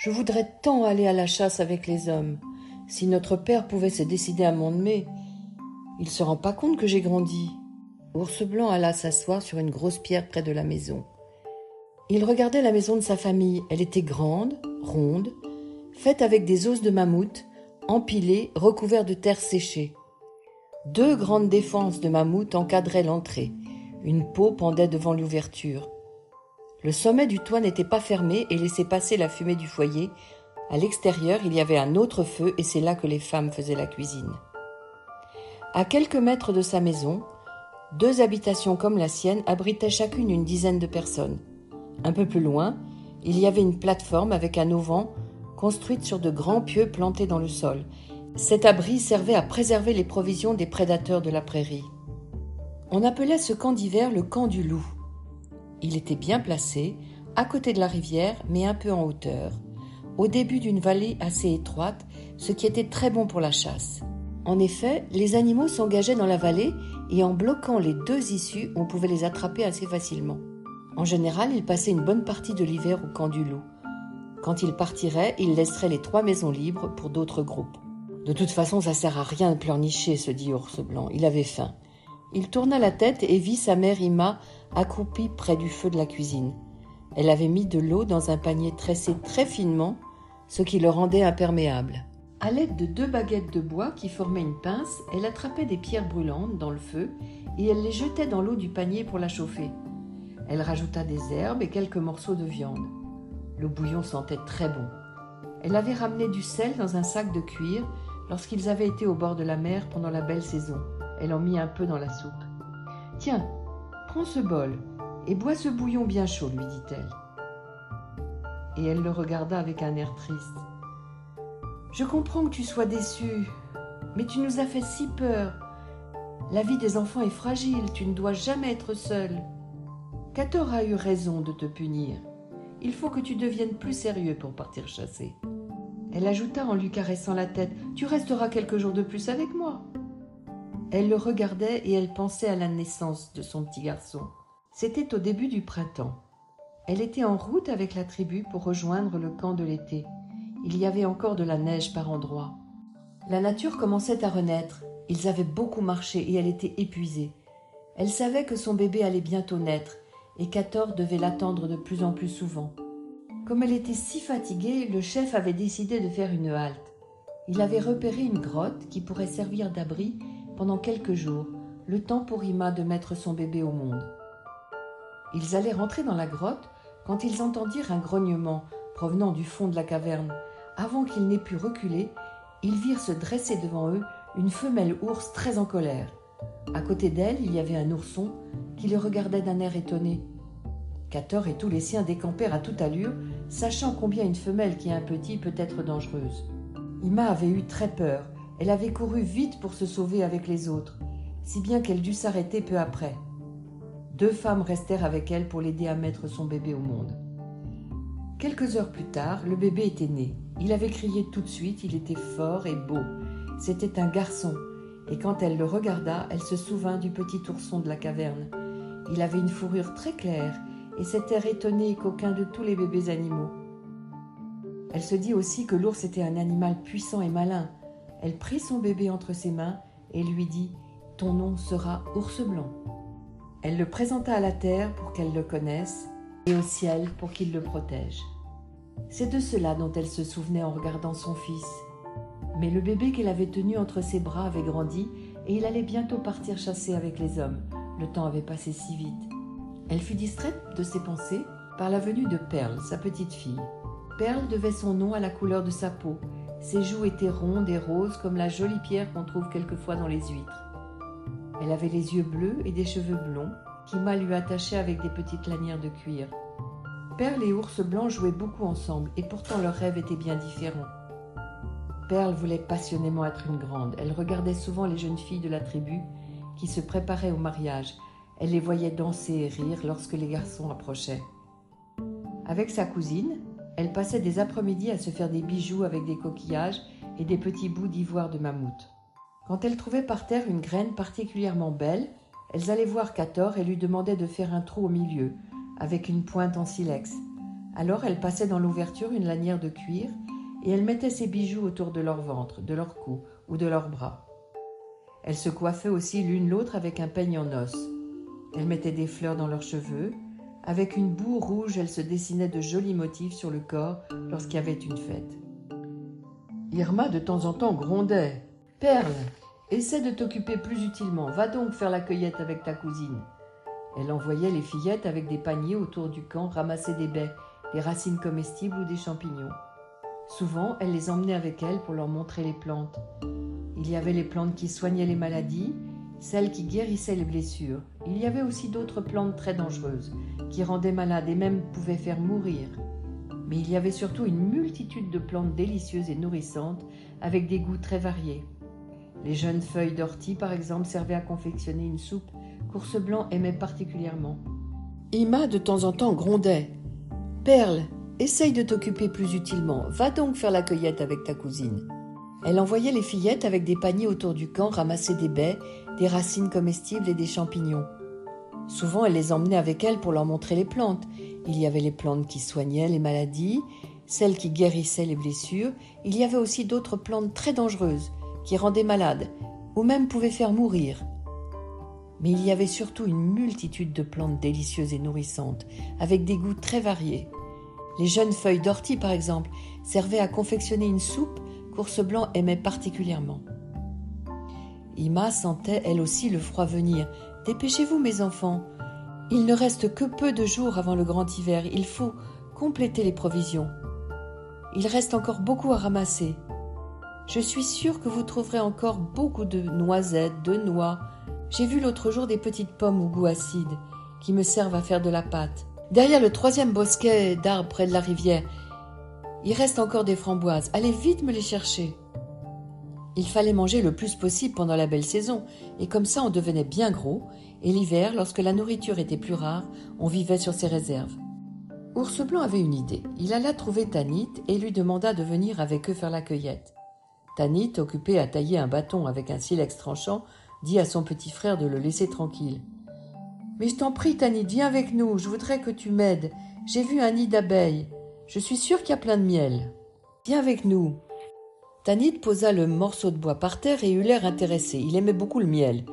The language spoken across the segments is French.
Je voudrais tant aller à la chasse avec les hommes. Si notre père pouvait se décider à m'emmener. Il se rend pas compte que j'ai grandi. Ours Blanc alla s'asseoir sur une grosse pierre près de la maison. Il regardait la maison de sa famille. Elle était grande, ronde, faite avec des os de mammouth, empilés, recouverts de terre séchée. Deux grandes défenses de mammouth encadraient l'entrée. Une peau pendait devant l'ouverture. Le sommet du toit n'était pas fermé et laissait passer la fumée du foyer. À l'extérieur, il y avait un autre feu et c'est là que les femmes faisaient la cuisine. À quelques mètres de sa maison, deux habitations comme la sienne abritaient chacune une dizaine de personnes. Un peu plus loin, il y avait une plateforme avec un auvent construite sur de grands pieux plantés dans le sol. Cet abri servait à préserver les provisions des prédateurs de la prairie. On appelait ce camp d'hiver le camp du loup. Il était bien placé, à côté de la rivière, mais un peu en hauteur, au début d'une vallée assez étroite, ce qui était très bon pour la chasse. En effet, les animaux s'engageaient dans la vallée et en bloquant les deux issues, on pouvait les attraper assez facilement. En général, ils passaient une bonne partie de l'hiver au camp du loup. Quand ils partiraient, ils laisseraient les trois maisons libres pour d'autres groupes. De toute façon, ça sert à rien de pleurnicher, se dit Ours Blanc. Il avait faim. Il tourna la tête et vit sa mère Ima accroupie près du feu de la cuisine. Elle avait mis de l'eau dans un panier tressé très finement, ce qui le rendait imperméable. À l'aide de deux baguettes de bois qui formaient une pince, elle attrapait des pierres brûlantes dans le feu et elle les jetait dans l'eau du panier pour la chauffer. Elle rajouta des herbes et quelques morceaux de viande. Le bouillon sentait très bon. Elle avait ramené du sel dans un sac de cuir lorsqu'ils avaient été au bord de la mer pendant la belle saison. Elle en mit un peu dans la soupe. Tiens, prends ce bol et bois ce bouillon bien chaud, lui dit-elle. Et elle le regarda avec un air triste. Je comprends que tu sois déçu, mais tu nous as fait si peur. La vie des enfants est fragile, tu ne dois jamais être seul. Cator a eu raison de te punir. Il faut que tu deviennes plus sérieux pour partir chasser. Elle ajouta en lui caressant la tête Tu resteras quelques jours de plus avec moi. Elle le regardait et elle pensait à la naissance de son petit garçon. C'était au début du printemps. Elle était en route avec la tribu pour rejoindre le camp de l'été. Il y avait encore de la neige par endroits. La nature commençait à renaître. Ils avaient beaucoup marché et elle était épuisée. Elle savait que son bébé allait bientôt naître et qu'Ator devait l'attendre de plus en plus souvent. Comme elle était si fatiguée, le chef avait décidé de faire une halte. Il avait repéré une grotte qui pourrait servir d'abri quelques jours, le temps pour Ima de mettre son bébé au monde. Ils allaient rentrer dans la grotte quand ils entendirent un grognement provenant du fond de la caverne. Avant qu'ils n'aient pu reculer, ils virent se dresser devant eux une femelle ours très en colère. À côté d'elle, il y avait un ourson qui les regardait d'un air étonné. Cator et tous les siens décampèrent à toute allure, sachant combien une femelle qui a un petit peut être dangereuse. Ima avait eu très peur elle avait couru vite pour se sauver avec les autres, si bien qu'elle dut s'arrêter peu après. Deux femmes restèrent avec elle pour l'aider à mettre son bébé au monde. Quelques heures plus tard, le bébé était né. Il avait crié tout de suite, il était fort et beau. C'était un garçon, et quand elle le regarda, elle se souvint du petit ourson de la caverne. Il avait une fourrure très claire, et cet air étonné coquin de tous les bébés animaux. Elle se dit aussi que l'ours était un animal puissant et malin, elle prit son bébé entre ses mains et lui dit Ton nom sera Ours Blanc. Elle le présenta à la terre pour qu'elle le connaisse et au ciel pour qu'il le protège. C'est de cela dont elle se souvenait en regardant son fils. Mais le bébé qu'elle avait tenu entre ses bras avait grandi et il allait bientôt partir chasser avec les hommes. Le temps avait passé si vite. Elle fut distraite de ses pensées par la venue de Perle, sa petite fille. Perle devait son nom à la couleur de sa peau ses joues étaient rondes et roses comme la jolie pierre qu'on trouve quelquefois dans les huîtres. Elle avait les yeux bleus et des cheveux blonds, qu'Ima lui attachait avec des petites lanières de cuir. Perle et Ours Blanc jouaient beaucoup ensemble, et pourtant leurs rêves étaient bien différents. Perle voulait passionnément être une grande. Elle regardait souvent les jeunes filles de la tribu qui se préparaient au mariage. Elle les voyait danser et rire lorsque les garçons approchaient. Avec sa cousine, elle passait des après-midi à se faire des bijoux avec des coquillages et des petits bouts d'ivoire de mammouth. Quand elle trouvait par terre une graine particulièrement belle, elles allaient voir Cator et lui demandaient de faire un trou au milieu, avec une pointe en silex. Alors elle passait dans l'ouverture une lanière de cuir et elle mettait ses bijoux autour de leur ventre, de leur cou ou de leurs bras. Elle se coiffait aussi l'une l'autre avec un peigne en os. Elle mettait des fleurs dans leurs cheveux. Avec une boue rouge, elle se dessinait de jolis motifs sur le corps lorsqu'il y avait une fête. Irma de temps en temps grondait. Perle, essaie de t'occuper plus utilement. Va donc faire la cueillette avec ta cousine. Elle envoyait les fillettes avec des paniers autour du camp ramasser des baies, des racines comestibles ou des champignons. Souvent, elle les emmenait avec elle pour leur montrer les plantes. Il y avait les plantes qui soignaient les maladies, celles qui guérissaient les blessures. Il y avait aussi d'autres plantes très dangereuses, qui rendaient malades et même pouvaient faire mourir. Mais il y avait surtout une multitude de plantes délicieuses et nourrissantes, avec des goûts très variés. Les jeunes feuilles d'ortie, par exemple, servaient à confectionner une soupe qu'Ours Blanc aimait particulièrement. Ima, de temps en temps, grondait. Perle, essaye de t'occuper plus utilement. Va donc faire la cueillette avec ta cousine. Elle envoyait les fillettes avec des paniers autour du camp ramasser des baies, des racines comestibles et des champignons. Souvent, elle les emmenait avec elle pour leur montrer les plantes. Il y avait les plantes qui soignaient les maladies, celles qui guérissaient les blessures. Il y avait aussi d'autres plantes très dangereuses qui rendaient malades ou même pouvaient faire mourir. Mais il y avait surtout une multitude de plantes délicieuses et nourrissantes, avec des goûts très variés. Les jeunes feuilles d'ortie, par exemple, servaient à confectionner une soupe Blanc aimait particulièrement. Ima sentait elle aussi le froid venir. Dépêchez-vous, mes enfants. Il ne reste que peu de jours avant le grand hiver. Il faut compléter les provisions. Il reste encore beaucoup à ramasser. Je suis sûre que vous trouverez encore beaucoup de noisettes, de noix. J'ai vu l'autre jour des petites pommes au goût acide qui me servent à faire de la pâte. Derrière le troisième bosquet d'arbres près de la rivière, il reste encore des framboises. Allez vite me les chercher. Il fallait manger le plus possible pendant la belle saison, et comme ça on devenait bien gros, et l'hiver, lorsque la nourriture était plus rare, on vivait sur ses réserves. Ours Blanc avait une idée. Il alla trouver Tanit et lui demanda de venir avec eux faire la cueillette. Tanit, occupé à tailler un bâton avec un silex tranchant, dit à son petit frère de le laisser tranquille. Mais je t'en prie, Tanit, viens avec nous, je voudrais que tu m'aides. J'ai vu un nid d'abeilles. Je suis sûr qu'il y a plein de miel. Viens avec nous. Tanit posa le morceau de bois par terre et eut l'air intéressé. Il aimait beaucoup le miel.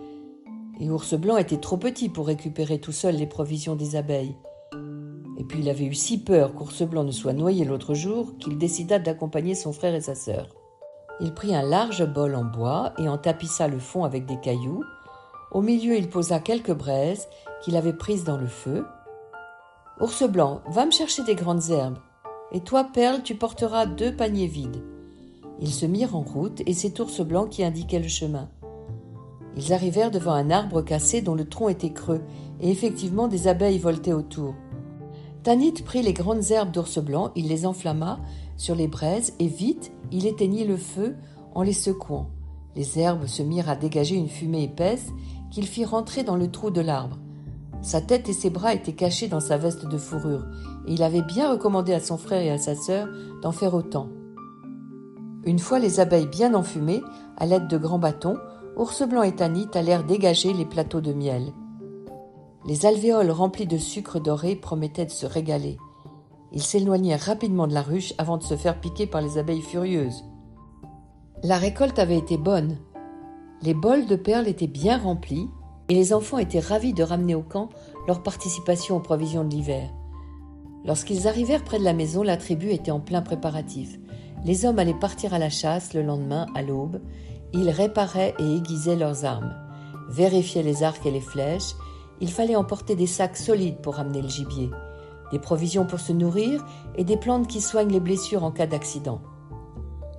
Et Ours Blanc était trop petit pour récupérer tout seul les provisions des abeilles. Et puis il avait eu si peur qu'Ours Blanc ne soit noyé l'autre jour qu'il décida d'accompagner son frère et sa sœur. Il prit un large bol en bois et en tapissa le fond avec des cailloux. Au milieu, il posa quelques braises qu'il avait prises dans le feu. Ours Blanc, va me chercher des grandes herbes. Et toi, Perle, tu porteras deux paniers vides. Ils se mirent en route, et c'est Ours Blanc qui indiquait le chemin. Ils arrivèrent devant un arbre cassé dont le tronc était creux, et effectivement des abeilles voltaient autour. Tanit prit les grandes herbes d'ours blanc, il les enflamma sur les braises, et vite il éteignit le feu en les secouant. Les herbes se mirent à dégager une fumée épaisse qu'il fit rentrer dans le trou de l'arbre. Sa tête et ses bras étaient cachés dans sa veste de fourrure, et il avait bien recommandé à son frère et à sa sœur d'en faire autant. Une fois les abeilles bien enfumées, à l'aide de grands bâtons, Ours Blanc et Tanit allèrent dégager les plateaux de miel. Les alvéoles remplies de sucre doré promettaient de se régaler. Ils s'éloignèrent rapidement de la ruche avant de se faire piquer par les abeilles furieuses. La récolte avait été bonne. Les bols de perles étaient bien remplis et les enfants étaient ravis de ramener au camp leur participation aux provisions de l'hiver. Lorsqu'ils arrivèrent près de la maison, la tribu était en plein préparatif. Les hommes allaient partir à la chasse le lendemain à l'aube. Ils réparaient et aiguisaient leurs armes, vérifiaient les arcs et les flèches. Il fallait emporter des sacs solides pour ramener le gibier, des provisions pour se nourrir et des plantes qui soignent les blessures en cas d'accident.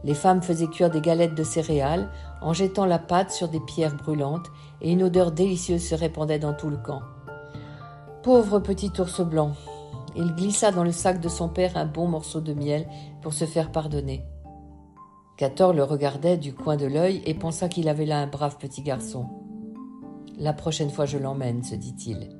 Les femmes faisaient cuire des galettes de céréales en jetant la pâte sur des pierres brûlantes et une odeur délicieuse se répandait dans tout le camp. Pauvre petit ours blanc. Il glissa dans le sac de son père un bon morceau de miel pour se faire pardonner. Cator le regardait du coin de l'œil et pensa qu'il avait là un brave petit garçon. La prochaine fois je l'emmène, se dit-il.